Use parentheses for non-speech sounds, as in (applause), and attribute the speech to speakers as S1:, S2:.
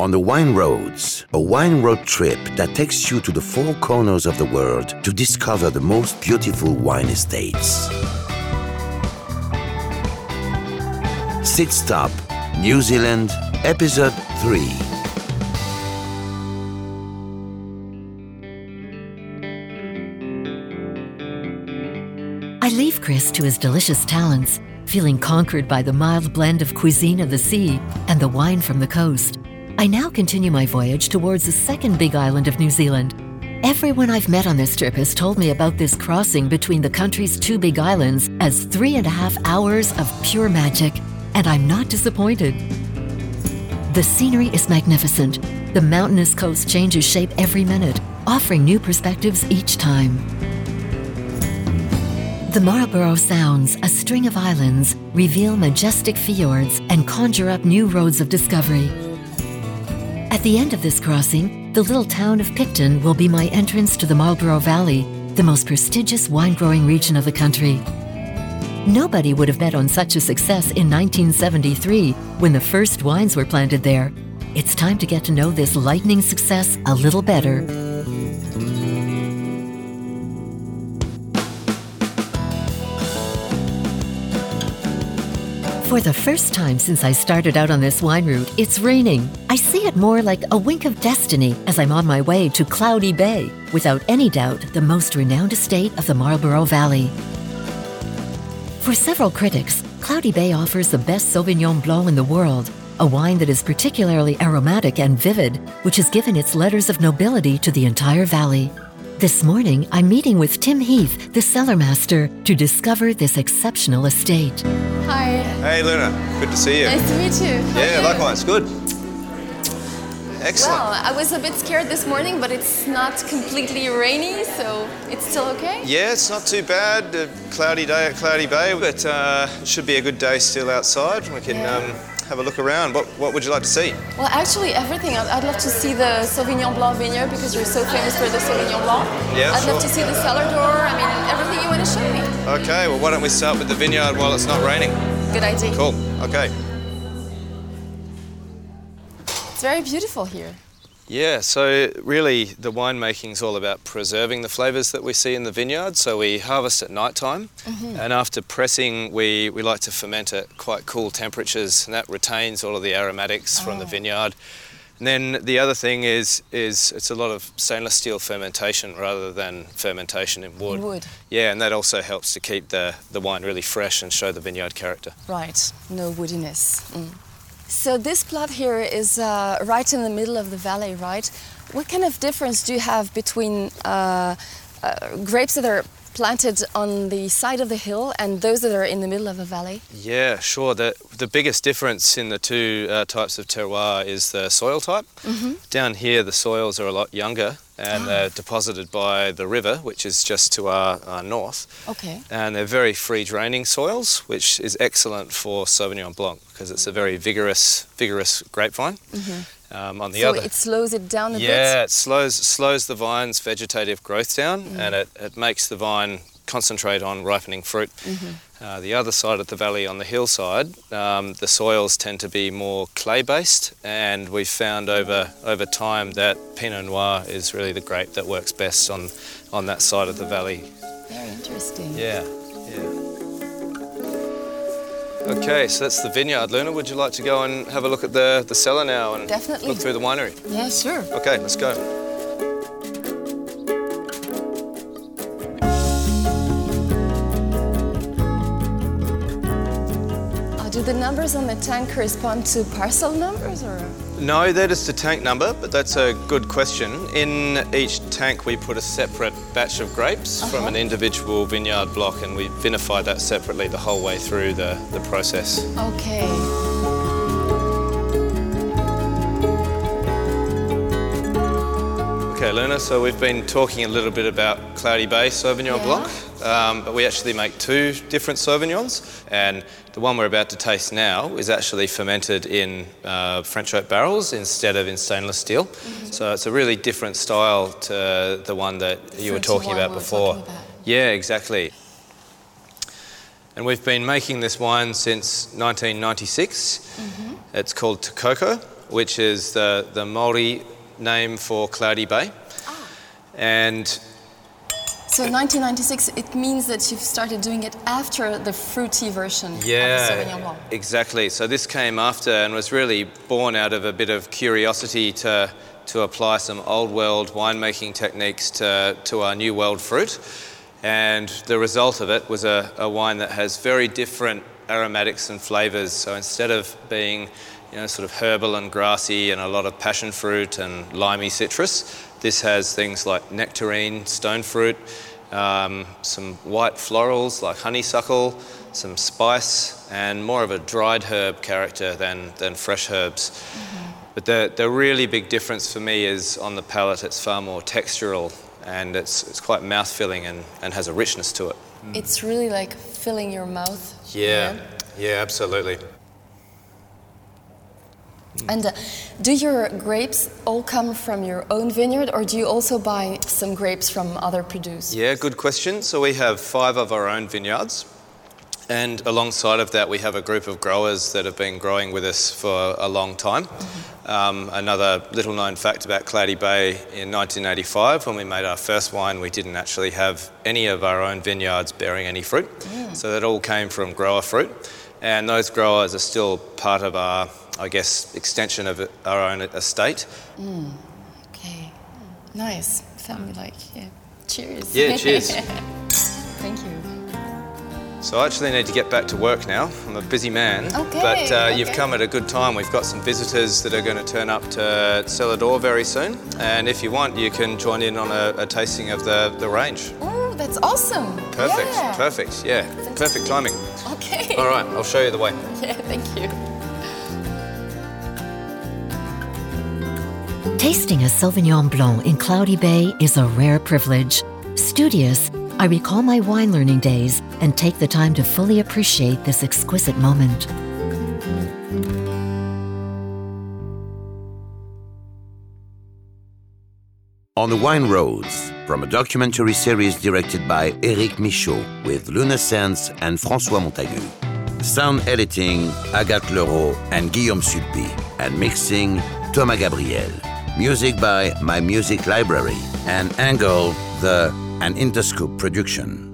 S1: on the Wine Roads, a wine road trip that takes you to the four corners of the world to discover the most beautiful wine estates. Sit Stop, New Zealand, Episode 3.
S2: I leave Chris to his delicious talents, feeling conquered by the mild blend of cuisine of the sea and the wine from the coast. I now continue my voyage towards the second big island of New Zealand. Everyone I've met on this trip has told me about this crossing between the country's two big islands as three and a half hours of pure magic, and I'm not disappointed. The scenery is magnificent. The mountainous coast changes shape every minute, offering new perspectives each time. The Marlborough Sounds, a string of islands, reveal majestic fjords and conjure up new roads of discovery. At the end of this crossing, the little town of Picton will be my entrance to the Marlborough Valley, the most prestigious wine growing region of the country. Nobody would have bet on such a success in 1973 when the first wines were planted there. It's time to get to know this lightning success a little better. For the first time since I started out on this wine route, it's raining. I see it more like a wink of destiny as I'm on my way to Cloudy Bay, without any doubt the most renowned estate of the Marlborough Valley. For several critics, Cloudy Bay offers the best Sauvignon Blanc in the world, a wine that is particularly aromatic and vivid, which has given its letters of nobility to the entire valley. This morning, I'm meeting with Tim Heath, the cellar master, to discover this exceptional estate.
S3: Hi.
S4: Hey Luna, good to see you.
S3: Nice to meet you. How are
S4: yeah,
S3: you?
S4: likewise, good. Excellent.
S3: Well, I was a bit scared this morning, but it's not completely rainy, so it's still okay.
S4: yeah, it's not too bad. A cloudy day at Cloudy Bay, but uh, it should be a good day still outside. We can
S3: Yeah.
S4: um, have a look around. What, what would you like to see?
S3: Well, actually, everything. I'd, I'd love to see the Sauvignon Blanc vineyard because you're so famous for the Sauvignon Blanc.
S4: Yeah,
S3: I'd love to see the cellar door. I mean, everything you want to show me.
S4: Okay, well, why don't we start with the vineyard while it's not raining?
S3: Good idea.
S4: Cool, okay.
S3: It's very beautiful here.
S4: Yeah, so really the winemaking is all about preserving the flavours that we see in the vineyard. So we harvest at night time, and after pressing, we, we like to ferment at quite cool temperatures, and that retains all of the aromatics from the vineyard. And then the other thing is is it's a lot of stainless steel fermentation rather than fermentation in wood.
S3: Wood.
S4: Yeah, and that also helps to keep the, the wine really fresh and show the vineyard character.
S3: Right. No woodiness. Mm. So this plot here is uh, right in the middle of the valley, right? What kind of difference do you have between uh, uh, grapes that are planted on the side of the hill and those that are in the middle of a valley?
S4: Yeah, sure. The, the biggest difference in the two uh, types of terroir is the soil type. Mm-hmm. Down here, the soils are a lot younger and ah. they're deposited by the river, which is just to our, our north.
S3: Okay.
S4: And they're very free draining soils, which is excellent for Sauvignon Blanc because it's a very vigorous, vigorous grapevine. Mm-hmm. Um, on the
S3: so
S4: other,
S3: it slows it down a
S4: yeah,
S3: bit.
S4: Yeah, it slows slows the vine's vegetative growth down, and it, it makes the vine concentrate on ripening fruit. Uh, the other side of the valley, on the hillside, um, the soils tend to be more clay-based, and we've found over over time that Pinot Noir is really the grape that works best on on that side of the valley.
S3: Very interesting.
S4: Yeah, yeah. Okay, so that's the vineyard. Luna, would you like to go and have a look at the, the cellar now and
S3: Definitely.
S4: look through the winery?
S3: Yeah, sure.
S4: Okay, let's go.
S3: Uh, do the numbers on the tank correspond to parcel numbers or?
S4: No, that is the tank number, but that's a good question. In each tank, we put a separate batch of grapes uh-huh. from an individual vineyard block, and we vinify that separately the whole way through the, the process.
S3: Okay.
S4: Luna, so we've been talking a little bit about Cloudy Bay Sauvignon
S3: Yeah.
S4: Blanc, um, but we actually make two different Sauvignons, and the one we're about to taste now is actually fermented in uh, French oak barrels instead of in stainless steel. So it's a really different style to the one that you were talking about before.
S3: talking about.
S4: Yeah, exactly. And we've been making this wine since 1996. It's called Te Koko, which is the, the Maori name for Cloudy Bay. And
S3: So 1996, it means that you've started doing it after the fruity version of the
S4: Yeah,
S3: Sauvignon Blanc.
S4: exactly. So this came after and was really born out of a bit of curiosity to to apply some old world winemaking techniques to, to our new world fruit. And the result of it was a, a wine that has very different aromatics and flavors. So instead of being you know, sort of herbal and grassy and a lot of passion fruit and limey citrus, this has things like nectarine, stone fruit, um, some white florals like honeysuckle, some spice, and more of a dried herb character than, than fresh herbs. But the, the really big difference for me is on the palate, it's far more textural and it's, it's quite mouth filling and, and has a richness to it.
S3: It's really like filling your mouth.
S4: Yeah, yeah, absolutely.
S3: And uh, do your grapes all come from your own vineyard, or do you also buy some grapes from other producers?
S4: Yeah, good question. So we have five of our own vineyards. And alongside of that, we have a group of growers that have been growing with us for a long time. Um, another little known fact about Cloudy Bay in 1985, when we made our first wine, we didn't actually have any of our own vineyards bearing any fruit. So that all came from grower fruit. And those growers are still part of our, I guess, extension of our own estate.
S3: Okay, nice. Family like, yeah. Cheers.
S4: Yeah, cheers. (laughs)
S3: Thank you.
S4: So I actually need to get back to work now. I'm a busy man.
S3: Okay,
S4: But uh, you've come at a good time. We've got some visitors that are going to turn up to cellar door very soon. And if you want, you can join in on a, a tasting of the, the range.
S3: Oh, that's awesome.
S4: Perfect,
S3: Yeah.
S4: perfect, yeah. Perfect timing.
S3: Okay.
S4: All right, I'll show you the way. (laughs)
S3: Yeah, thank you.
S2: Tasting a Sauvignon Blanc in Cloudy Bay is a rare privilege. Studious, I recall my wine learning days and take the time to fully appreciate this exquisite moment.
S1: On the Wine Roads, from a documentary series directed by Eric Michaud with Luna Sands and François Montagu. Sound editing, Agathe Leroux and Guillaume Sulpi, and mixing, Thomas Gabriel. Music by My Music Library and Angle, the An Interscope production.